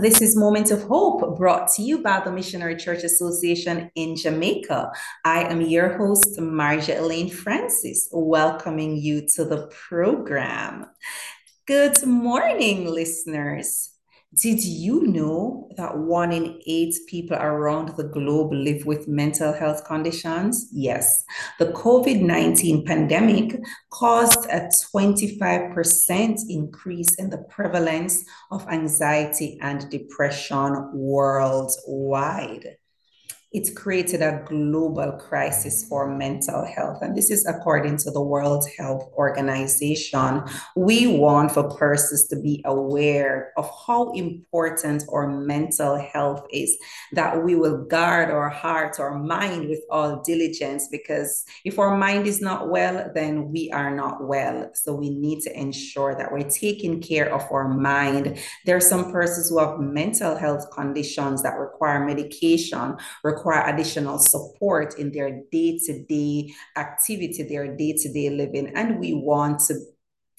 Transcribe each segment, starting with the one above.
This is Moment of Hope brought to you by the Missionary Church Association in Jamaica. I am your host, Marja Elaine Francis, welcoming you to the program. Good morning, listeners. Did you know that one in eight people around the globe live with mental health conditions? Yes. The COVID 19 pandemic caused a 25% increase in the prevalence of anxiety and depression worldwide it created a global crisis for mental health. And this is according to the World Health Organization. We want for persons to be aware of how important our mental health is, that we will guard our heart, our mind with all diligence, because if our mind is not well, then we are not well. So we need to ensure that we're taking care of our mind. There are some persons who have mental health conditions that require medication, require require additional support in their day to day activity, their day to day living. And we want to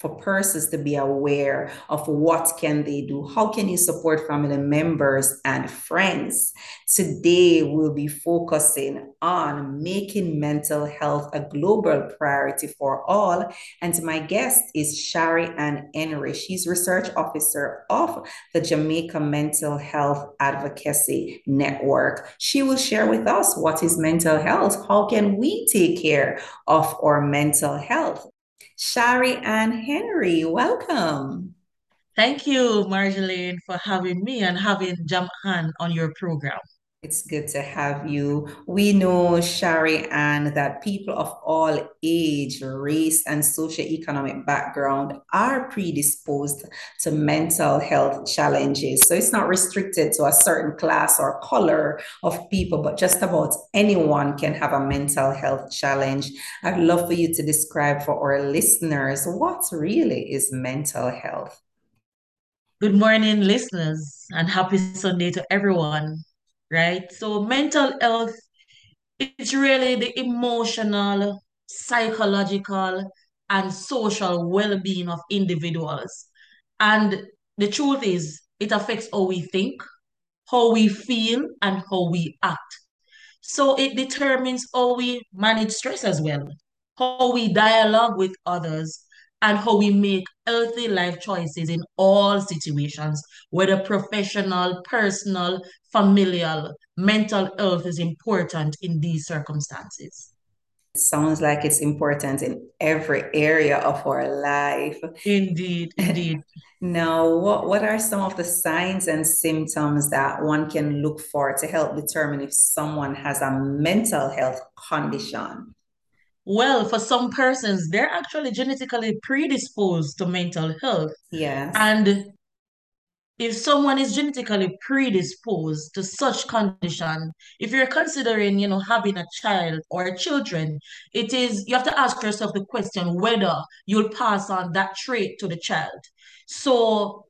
for persons to be aware of what can they do how can you support family members and friends. Today we'll be focusing on making mental health a global priority for all. And my guest is shari ann henry. She's research officer of the jamaica mental health advocacy network. She will share with us what is mental health how can we take care of our mental health Shari Ann Henry, welcome. Thank you, Marjolaine, for having me and having Jam Han on your program. It's good to have you. We know, Shari Ann, that people of all age, race, and socioeconomic background are predisposed to mental health challenges. So it's not restricted to a certain class or color of people, but just about anyone can have a mental health challenge. I'd love for you to describe for our listeners what really is mental health. Good morning, listeners, and happy Sunday to everyone right? So mental health is really the emotional, psychological, and social well-being of individuals. And the truth is, it affects how we think, how we feel, and how we act. So it determines how we manage stress as well, how we dialogue with others, and how we make healthy life choices in all situations, whether professional, personal, familial, mental health is important in these circumstances. It sounds like it's important in every area of our life. Indeed, indeed. now, what, what are some of the signs and symptoms that one can look for to help determine if someone has a mental health condition? Well, for some persons, they're actually genetically predisposed to mental health. Yes. And if someone is genetically predisposed to such condition, if you're considering, you know, having a child or children, it is you have to ask yourself the question whether you'll pass on that trait to the child. So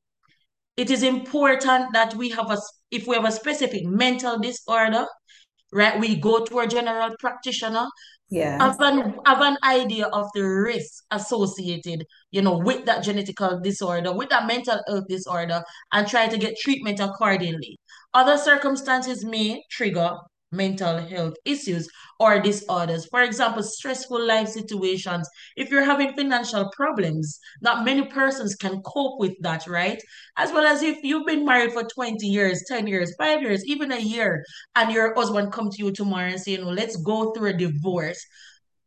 it is important that we have a if we have a specific mental disorder, right? We go to a general practitioner yeah. Have an have an idea of the risk associated you know with that genetical disorder with that mental health disorder and try to get treatment accordingly. Other circumstances may trigger mental health issues or disorders. For example, stressful life situations. If you're having financial problems, not many persons can cope with that, right? As well as if you've been married for 20 years, 10 years, five years, even a year, and your husband come to you tomorrow and say, you know, let's go through a divorce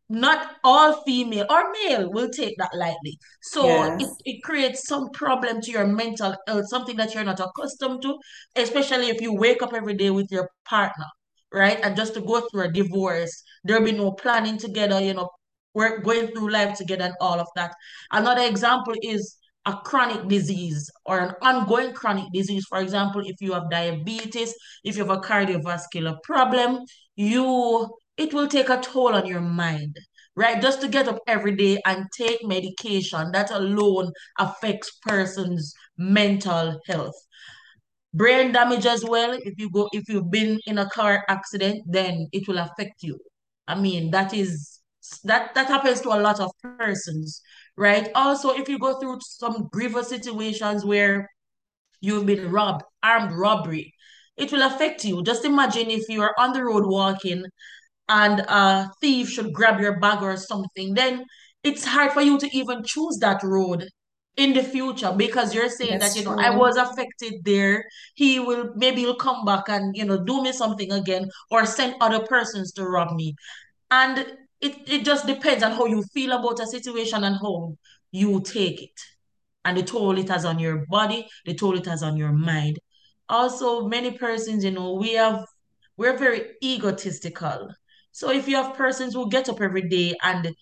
not all female or male will take that lightly. So yes. it, it creates some problem to your mental health, something that you're not accustomed to, especially if you wake up every day with your partner right? And just to go through a divorce, there'll be no planning together, you know, we're going through life together and all of that. Another example is a chronic disease or an ongoing chronic disease. For example, if you have diabetes, if you have a cardiovascular problem, you it will take a toll on your mind right? Just to get up every day and take medication, that alone affects person's mental health brain damage as well if you go if you've been in a car accident then it will affect you i mean that is that that happens to a lot of persons right also if you go through some grievous situations where you've been robbed, armed robbery. It will affect you. Just imagine if you are on the road walking and a thief should grab your bag or something, then it's hard for you to even choose that road in the future because you're saying that That's you know I was affected there. He will maybe he'll come back and you know do me something again or send other persons to rob me. And it, it just depends on how you feel about a situation and how you take it. And the toll it has on your body, the toll it has on your mind. Also, many persons, you know, we have we're very egotistical. So if you have persons who get up every day and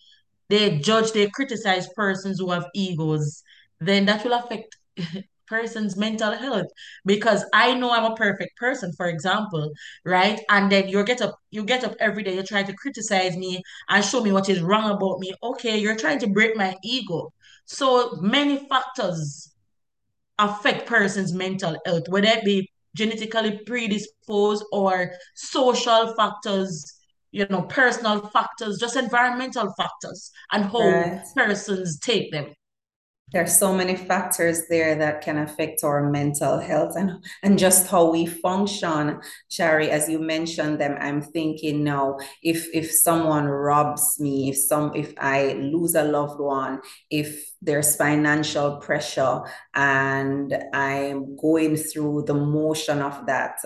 they judge, they criticize persons who have egos, then that will affect person's mental health. Because I know I'm a perfect person, for example, right? And then you get up, you get up every day, you try to criticize me and show me what is wrong about me. Okay, you're trying to break my ego. So many factors affect person's mental health, whether it be genetically predisposed or social factors, you know, personal factors, just environmental factors, and how Right. persons take them. There's so many factors there that can affect our mental health and, and just how we function. Shari, as you mentioned them, I'm thinking now, if if someone robs me, if some if I lose a loved one, if there's financial pressure and I'm going through the motion of that,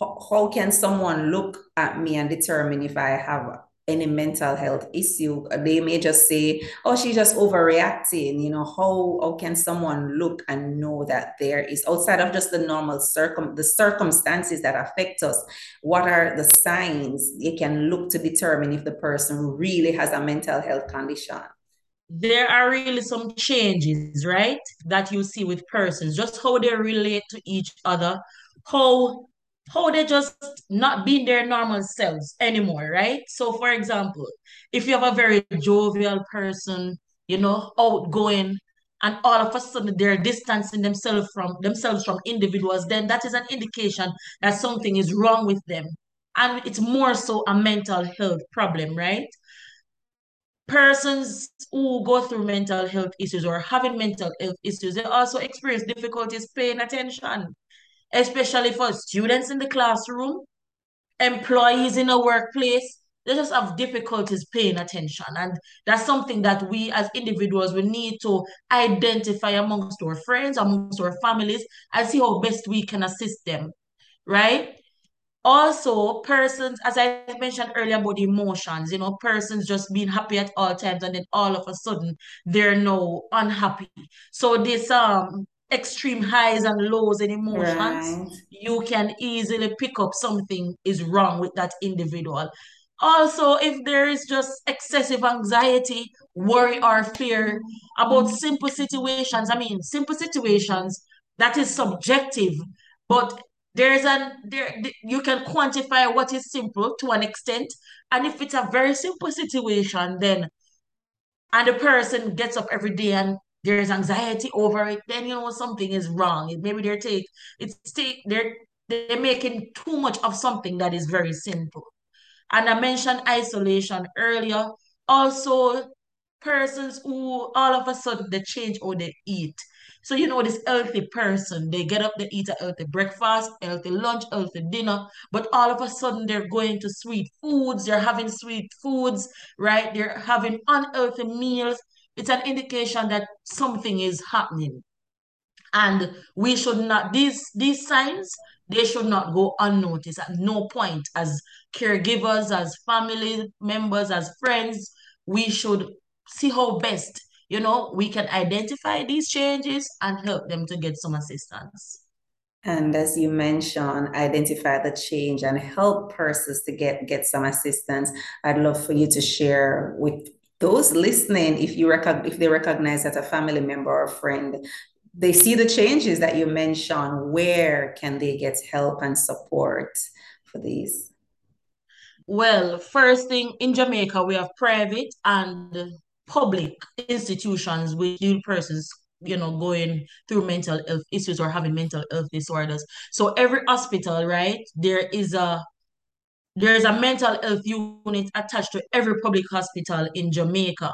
how, how can someone look at me and determine if I have any mental health issue? They may just say, oh, she's just overreacting. You know, how how can someone look and know that there is outside of just the normal circum the circumstances that affect us? What are the signs they can look to determine if the person really has a mental health condition? There are really some changes, right, that you see with persons, just how they relate to each other, how how they just not being their normal selves anymore, right? So, for example, if you have a very jovial person, you know, outgoing, and all of a sudden they're distancing themselves from themselves from individuals, then that is an indication that something is wrong with them. And it's more so a mental health problem, right? persons who go through mental health issues or having mental health issues, they also experience difficulties paying attention, especially for students in the classroom, employees in a workplace. They just have difficulties paying attention. And that's something that we as individuals we need to identify amongst our friends, amongst our families, and see how best we can assist them, right? Also, persons, as I mentioned earlier about emotions, you know, persons just being happy at all times and then all of a sudden they're now unhappy. So this um extreme highs and lows in emotions, Right. you can easily pick up something is wrong with that individual. Also, if there is just excessive anxiety, worry, or fear about simple situations, I mean, simple situations, that is subjective, but there's an there you can quantify what is simple to an extent, and if it's a very simple situation, then and the person gets up every day and there's anxiety over it, then you know something is wrong. Maybe they're take it's take they're they're making too much of something that is very simple. And I mentioned isolation earlier. Also, persons who all of a sudden they change how they eat. So you know this healthy person, they get up, they eat a healthy breakfast, healthy lunch, healthy dinner, but all of a sudden they're going to sweet foods, they're having sweet foods, right? They're having unhealthy meals. It's an indication that something is happening. And we should not, these these signs, they should not go unnoticed at no point as caregivers, as family members, as friends. We should see how best, you know, we can identify these changes and help them to get some assistance. And as you mentioned, identify the change and help persons to get, get some assistance. I'd love for you to share with those listening if you recog- if they recognize that a family member or friend they see the changes that you mentioned where can they get help and support for these Well, first thing in Jamaica, we have private and public institutions with new persons, you know, going through mental health issues or having mental health disorders. So every hospital, right, there is a there is a mental health unit attached to every public hospital in Jamaica.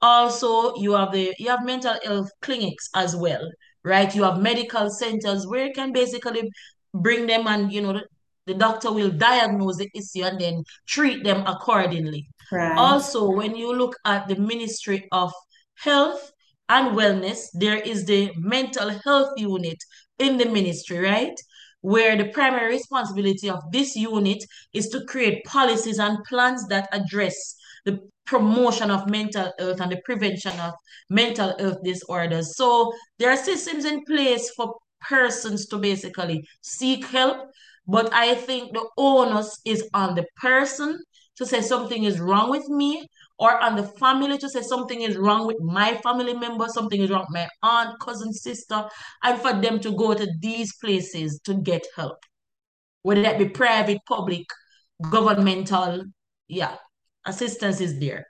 Also, you have the you have mental health clinics as well, right? You have medical centers where you can basically bring them and, you know, the, the doctor will diagnose the issue and then treat them accordingly. Right. Also, when you look at the Ministry of Health and Wellness, there is the mental health unit in the ministry, right? Where the primary responsibility of this unit is to create policies and plans that address the promotion of mental health and the prevention of mental health disorders. So there are systems in place for persons to basically seek help, but I think the onus is on the person to say something is wrong with me or on the family to say something is wrong with my family member, something is wrong with my aunt, cousin, sister, and for them to go to these places to get help. Whether that be private, public, governmental, yeah, assistance is there.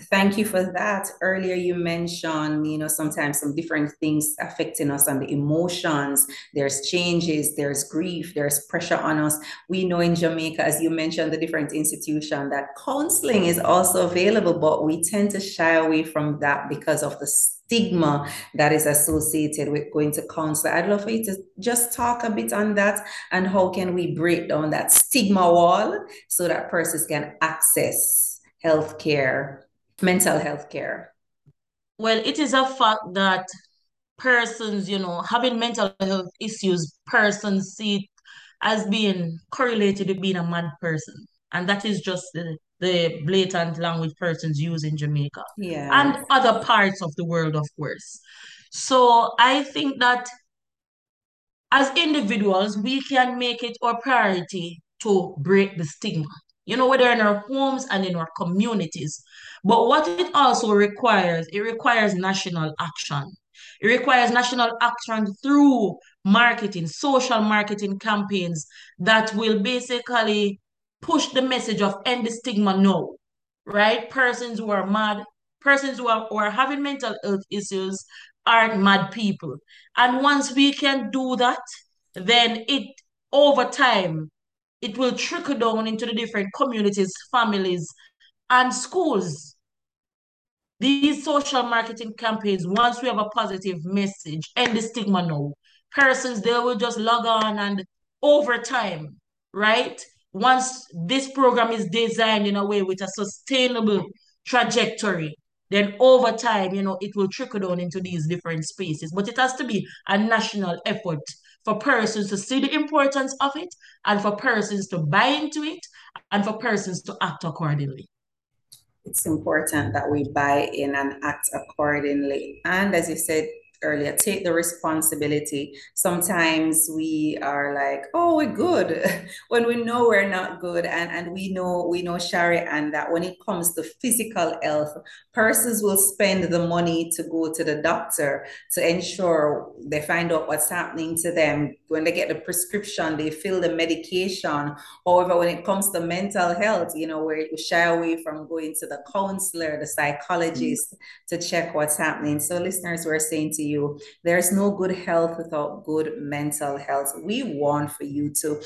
Thank you for that. Earlier, you mentioned, you know, sometimes some different things affecting us on the emotions. There's changes, there's grief, there's pressure on us. We know in Jamaica, as you mentioned, the different institution that counseling is also available, but we tend to shy away from that because of the stigma that is associated with going to counselor. I'd love for you to just talk a bit on that and how can we break down that stigma wall so that persons can access healthcare mental health care? Well, it is a fact that persons, you know, having mental health issues, persons see it as being correlated with being a mad person. And that is just the, the blatant language persons use in Jamaica. Yeah. And other parts of the world, of course. So I think that as individuals, we can make it our priority to break the stigma you know, whether in our homes and in our communities. But what it also requires, it requires national action. It requires national action through marketing, social marketing campaigns that will basically push the message of end the stigma now, right? Persons who are mad, persons who are, who are having mental health issues aren't mad people. And once we can do that, then it over time it will trickle down into the different communities, families, and schools. These social marketing campaigns, once we have a positive message and the stigma now, persons, they will just log on and over time, right? Once this program is designed in a way with a sustainable trajectory, then over time, you know, it will trickle down into these different spaces. But it has to be a national effort for persons to see the importance of it and for persons to buy into it and for persons to act accordingly. It's important that we buy in and act accordingly. And as you said, earlier, take the responsibility. Sometimes we are like, oh, we're good when we know we're not good. And, and we know, we know, Shari, and that when it comes to physical health, persons will spend the money to go to the doctor to ensure they find out what's happening to them. When they get the prescription, they fill the medication. However, when it comes to mental health, you know, we shy away from going to the counselor, the psychologist mm-hmm. to check what's happening. So listeners, we're saying to you, you. There's no good health without good mental health. We want for you to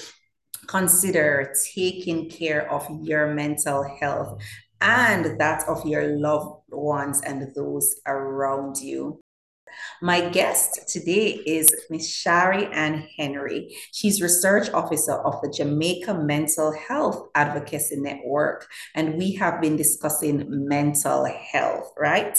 consider taking care of your mental health and that of your loved ones and those around you. My guest today is Miss Shari Ann Henry. She's research officer of the Jamaica Mental Health Advocacy Network, and we have been discussing mental health, right?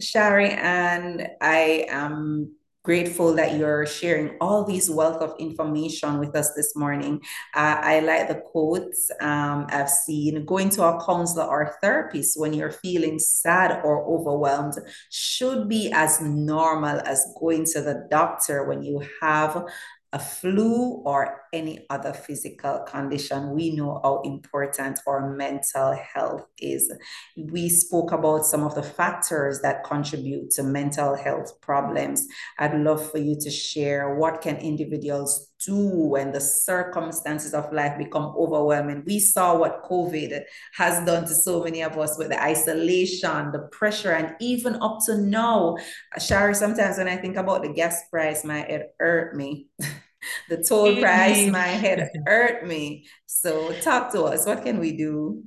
Shari, and I am grateful that you're sharing all these wealth of information with us this morning. Uh, I like the quotes um, I've seen going to a counselor or therapist when you're feeling sad or overwhelmed should be as normal as going to the doctor when you have a flu or any other physical condition, we know how important our mental health is. We spoke about some of the factors that contribute to mental health problems. I'd love for you to share what can individuals do when the circumstances of life become overwhelming. We saw what COVID has done to so many of us with the isolation, the pressure, and even up to now. Shari, sometimes when I think about the gas price, my it hurt me. the toll price, my head hurt me. So talk to us. What can we do?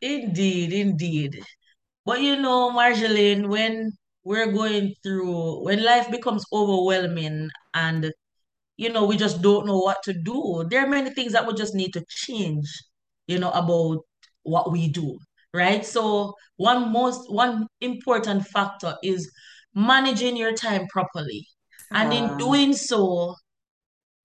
Indeed, indeed. But you know, Marjolaine, when we're going through, when life becomes overwhelming and you know, we just don't know what to do. There are many things that we just need to change, you know, about what we do, right? So one most one important factor is managing your time properly. And in Um, doing so,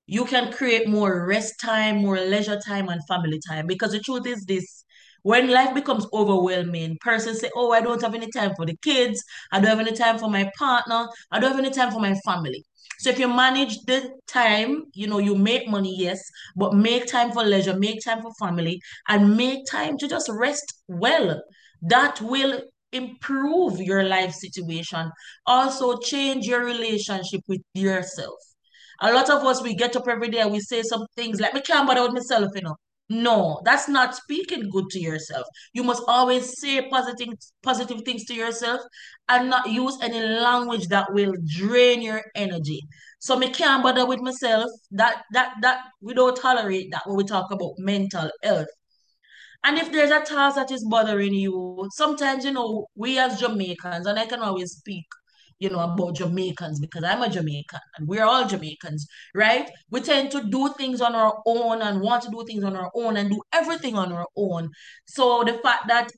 you can create more rest time, more leisure time, and family time. Because the truth is this, when life becomes overwhelming, persons say, Oh, I don't have any time for the kids, I don't have any time for my partner, I don't have any time for my family. So if you manage the time, you know, you make money, yes, but make time for leisure, make time for family, and make time to just rest well. That will improve your life situation. Also change your relationship with yourself. A lot of us, we get up every day and we say some things like, me can't bother with myself, you know. No, that's not speaking good to yourself. You must always say positive, positive things to yourself and not use any language that will drain your energy. So me can't bother with myself. That that that we don't tolerate that when we talk about mental health. And if there's a task that is bothering you, sometimes, you know, we as Jamaicans, and I can always speak, you know, about Jamaicans because I'm a Jamaican and we're all Jamaicans, right? We tend to do things on our own and want to do things on our own and do everything on our own. So the fact that,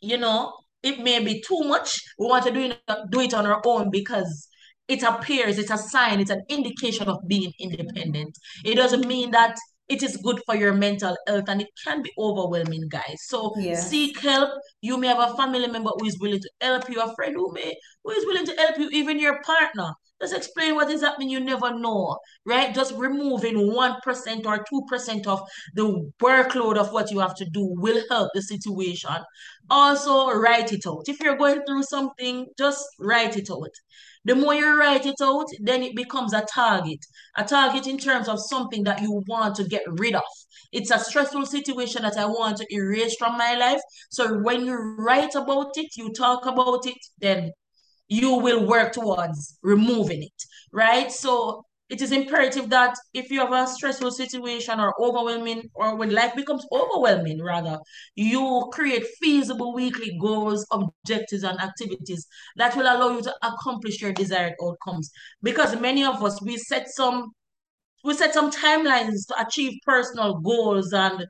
you know, it may be too much, we want to do do it on our own because it appears, it's a sign, it's an indication of being independent. It doesn't mean that it is good for your mental health and it can be overwhelming, guys. So seek help. You may have a family member who is willing to help you, a friend who may who is willing to help you, even your partner. Just explain what is happening. You never know, right? Just removing 1% or 2% of the workload of what you have to do will help the situation. Also, write it out. If you're going through something, just write it out. The more you write it out, then it becomes a target. A target in terms of something that you want to get rid of. It's a stressful situation that I want to erase from my life. So when you write about it, you talk about it, then you will work towards removing it, right? So it is imperative that if you have a stressful situation or overwhelming, or when life becomes overwhelming, rather, you create feasible weekly goals, objectives, and activities that will allow you to accomplish your desired outcomes. Because many of us, we set some we set some timelines to achieve personal goals and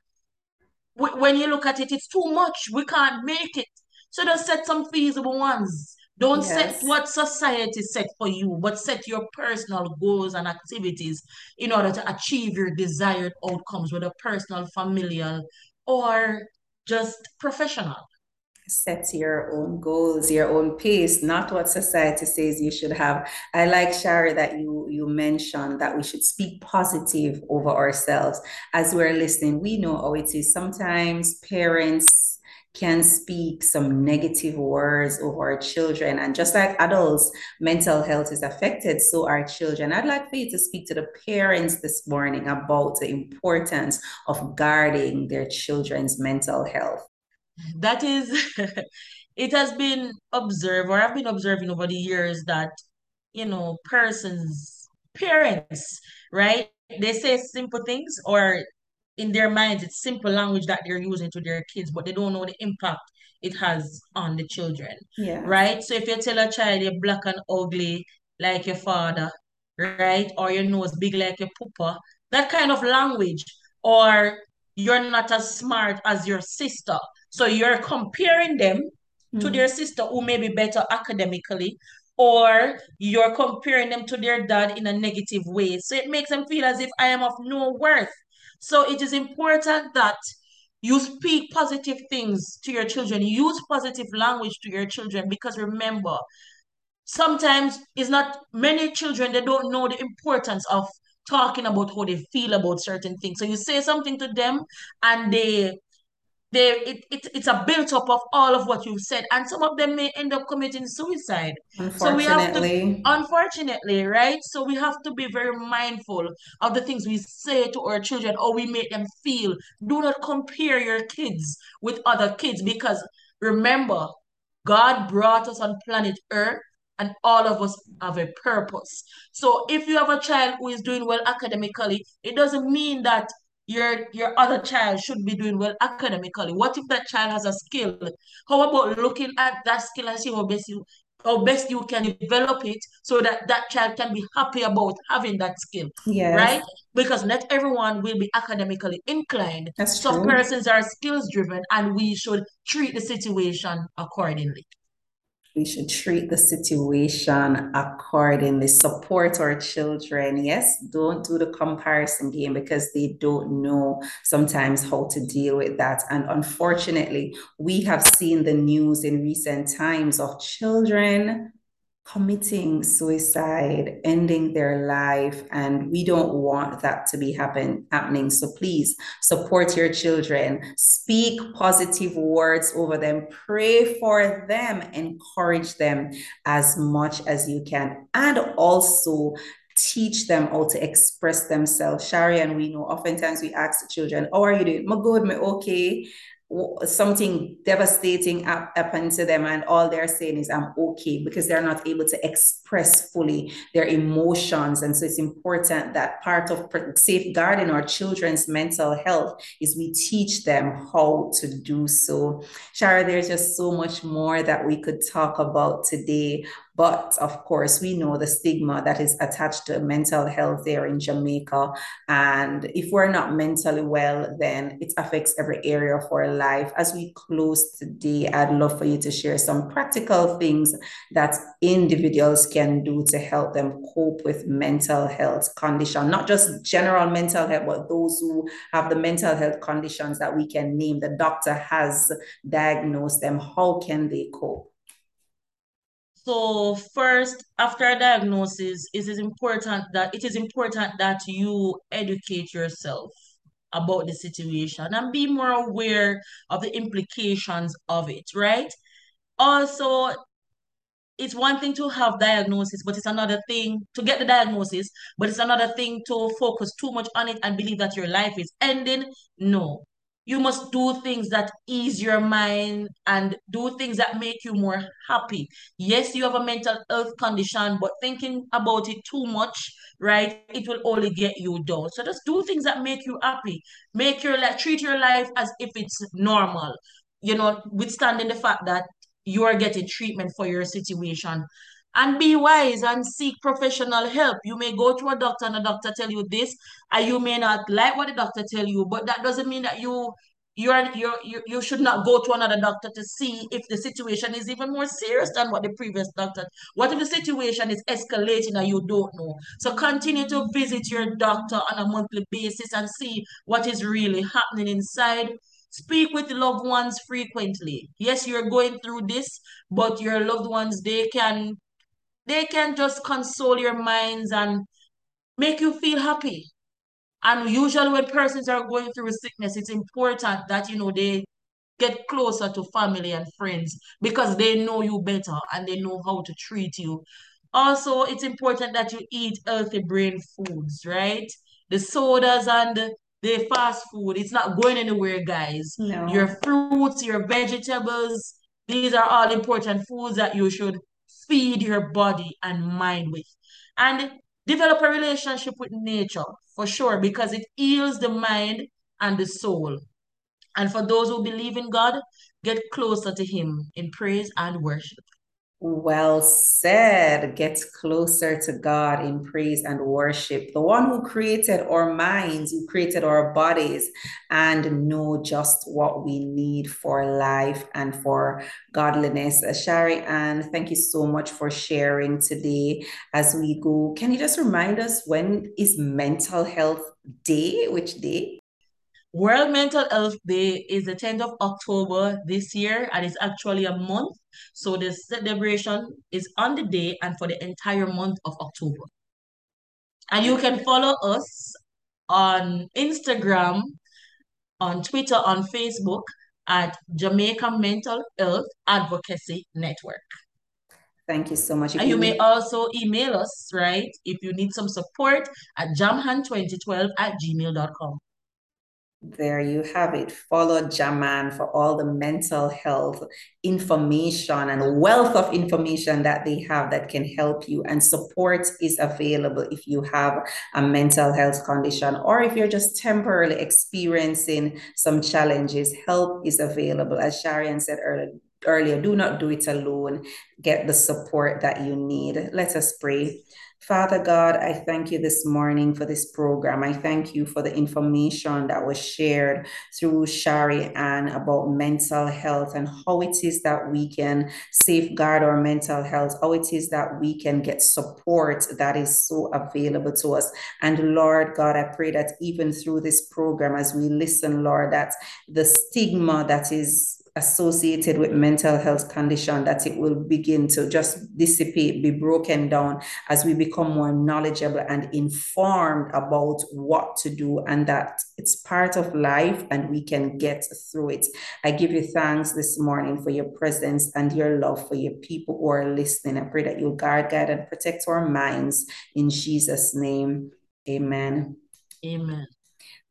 when you look at it, it's too much. We can't make it. So just set some feasible ones. Don't set what society set for you, but set your personal goals and activities in order to achieve your desired outcomes, whether personal, familial, or just professional. set your own goals, your own pace, not what society says you should have. I like Shari that you you mentioned that we should speak positive over ourselves as we're listening. We know how it is. Sometimes parents can speak some negative words over our children. And just like adults, mental health is affected, so are children. I'd like for you to speak to the parents this morning about the importance of guarding their children's mental health. That is, it has been observed, or I've been observing over the years that, you know, persons, parents, right? They say simple things, or in their minds, it's simple language that they're using to their kids, but they don't know the impact it has on the children, Yeah. right? So if you tell a child you're black and ugly like your father, right? Or your nose big like your papa, that kind of language, or you're not as smart as your sister. So you're comparing them to their Mm. sister who may be better academically, or you're comparing them to their dad in a negative way. So it makes them feel as if I am of no worth. So it is important that you speak positive things to your children, use positive language to your children, because remember, sometimes it's not many children they don't know the importance of talking about how they feel about certain things. So you say something to them and they they it, it it's a built up of all of what you've said and some of them may end up committing suicide. So we have to Unfortunately, unfortunately right? So we have to be very mindful of the things we say to our children or we make them feel. Do not compare your kids with other kids because remember god brought us on planet earth and all of us have a purpose. So if you have a child who is doing well academically it doesn't mean that your your other child should be doing well academically. What if that child has a skill? How about looking at that skill and see how best you how best you can develop it so that that child can be happy about having that skill yes. right because not everyone will be academically inclined That's some true. persons are skills driven and we should treat the situation accordingly we should treat the situation accordingly, support our children. Yes, don't do the comparison game because they don't know sometimes how to deal with that. And unfortunately, we have seen the news in recent times of children committing suicide, ending their life, and we don't want that to be happen, happening. So please support your children, speak positive words over them, pray for them, encourage them as much as you can, and also teach them how to express themselves. Shari Ann we know oftentimes we ask the children, How are you doing? My good, me okay something devastating happened to them and all they're saying is i'm okay because they're not able to express fully their emotions. And so it's important that part of safeguarding our children's mental health is we teach them how to do so. Shara there's just so much more that we could talk about today but of course, we know the stigma that is attached to mental health there in Jamaica. And if we're not mentally well, then it affects every area of our life. As we close today, I'd love for you to share some practical things that individuals can do to help them cope with mental health condition, not just general mental health, but those who have the mental health conditions that we can name. The doctor has diagnosed them. How can they cope? So first, after a diagnosis, it is important that it is important that you educate yourself about the situation and be more aware of the implications of it, right? Also, it's one thing to have diagnosis, but it's another thing to get the diagnosis, but it's another thing to focus too much on it and believe that your life is ending. No, you must do things that ease your mind and do things that make you more happy. Yes, you have a mental health condition, but thinking about it too much, right, it will only get you down. So just do things that make you happy. Make your life, treat your life as if it's normal. You know, withstanding the fact that you are getting treatment for your situation and be wise and seek professional help. You may go to a doctor and a doctor tell you this, and you may not like what the doctor tell you, but that doesn't mean that you you're, you're, you you should not go to another doctor to see if the situation is even more serious than what the previous doctor. What if the situation is escalating and you don't know? So continue to visit your doctor on a monthly basis and see what is really happening inside. Speak with loved ones frequently. Yes, you're going through this, but your loved ones, they can they can just console your minds and make you feel happy. And usually when persons are going through sickness, it's important that, you know, they get closer to family and friends because they know you better and they know how to treat you. Also, it's important that you eat healthy brain foods, right? The sodas and the fast food, it's not going anywhere, guys. No. Your fruits, your vegetables, these are all important foods that you should feed your body and mind with. And develop a relationship with nature for sure because it heals the mind and the soul. And for those who believe in God, get closer to Him in praise and worship. Well said. Get closer to God in praise and worship. The one who created our minds, who created our bodies, and know just what we need for life and for godliness. Uh, Shari Ann, thank you so much for sharing today as we go. Can you just remind us when is Mental Health Day? Which day? World Mental Health Day is the 10th of October this year, and it's actually a month. So the celebration is on the day and for the entire month of October. And you can follow us on Instagram, on Twitter, on Facebook at Jamaica Mental Health Advocacy Network. Thank you so much. If and you, you may also email us, right? If you need some support at jamhan2012 at gmail.com. There you have it. Follow JAMHAN for all the mental health information and wealth of information that they have that can help you. And support is available if you have a mental health condition or if you're just temporarily experiencing some challenges. Help is available. As Shari Ann said earlier, earlier, do not do it alone. Get the support that you need. Let us pray. Father God, I thank you this morning for this program. I thank you for the information that was shared through Shari Ann about mental health and how it is that we can safeguard our mental health, how it is that we can get support that is so available to us. And Lord God, I pray that even through this program, as we listen, Lord, that the stigma that is associated with mental health condition that it will begin to just dissipate be broken down as we become more knowledgeable and informed about what to do and that it's part of life and we can get through it. I give you thanks this morning for your presence and your love for your people who are listening. I pray that you'll guard guide and protect our minds. In jesus name amen. Amen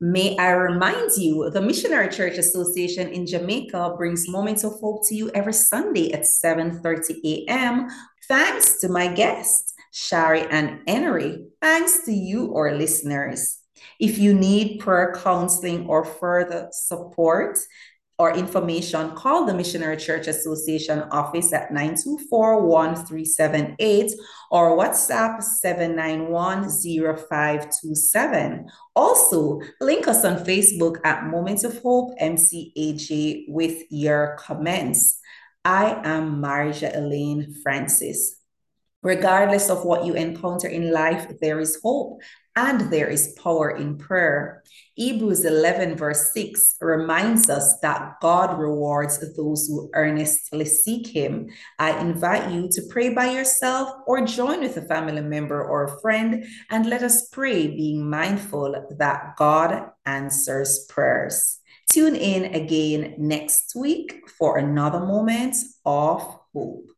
May I remind you, the Missionary Church Association in Jamaica brings Moments of Hope to you every Sunday at 7.30 a.m. Thanks to my guests, Shari Ann Henry. Thanks to you, our listeners. If you need prayer counseling or further support, or information, call the Missionary Church Association office at 924-1378 or WhatsApp 791-0527. Also, link us on Facebook at Moments of Hope MCAJ with your comments. I am Marja Elaine Francis. Regardless of what you encounter in life, there is hope and there is power in prayer. Hebrews 11, verse 6 reminds us that God rewards those who earnestly seek Him. I invite you to pray by yourself or join with a family member or a friend, and let us pray, being mindful that God answers prayers. Tune in again next week for another moment of hope.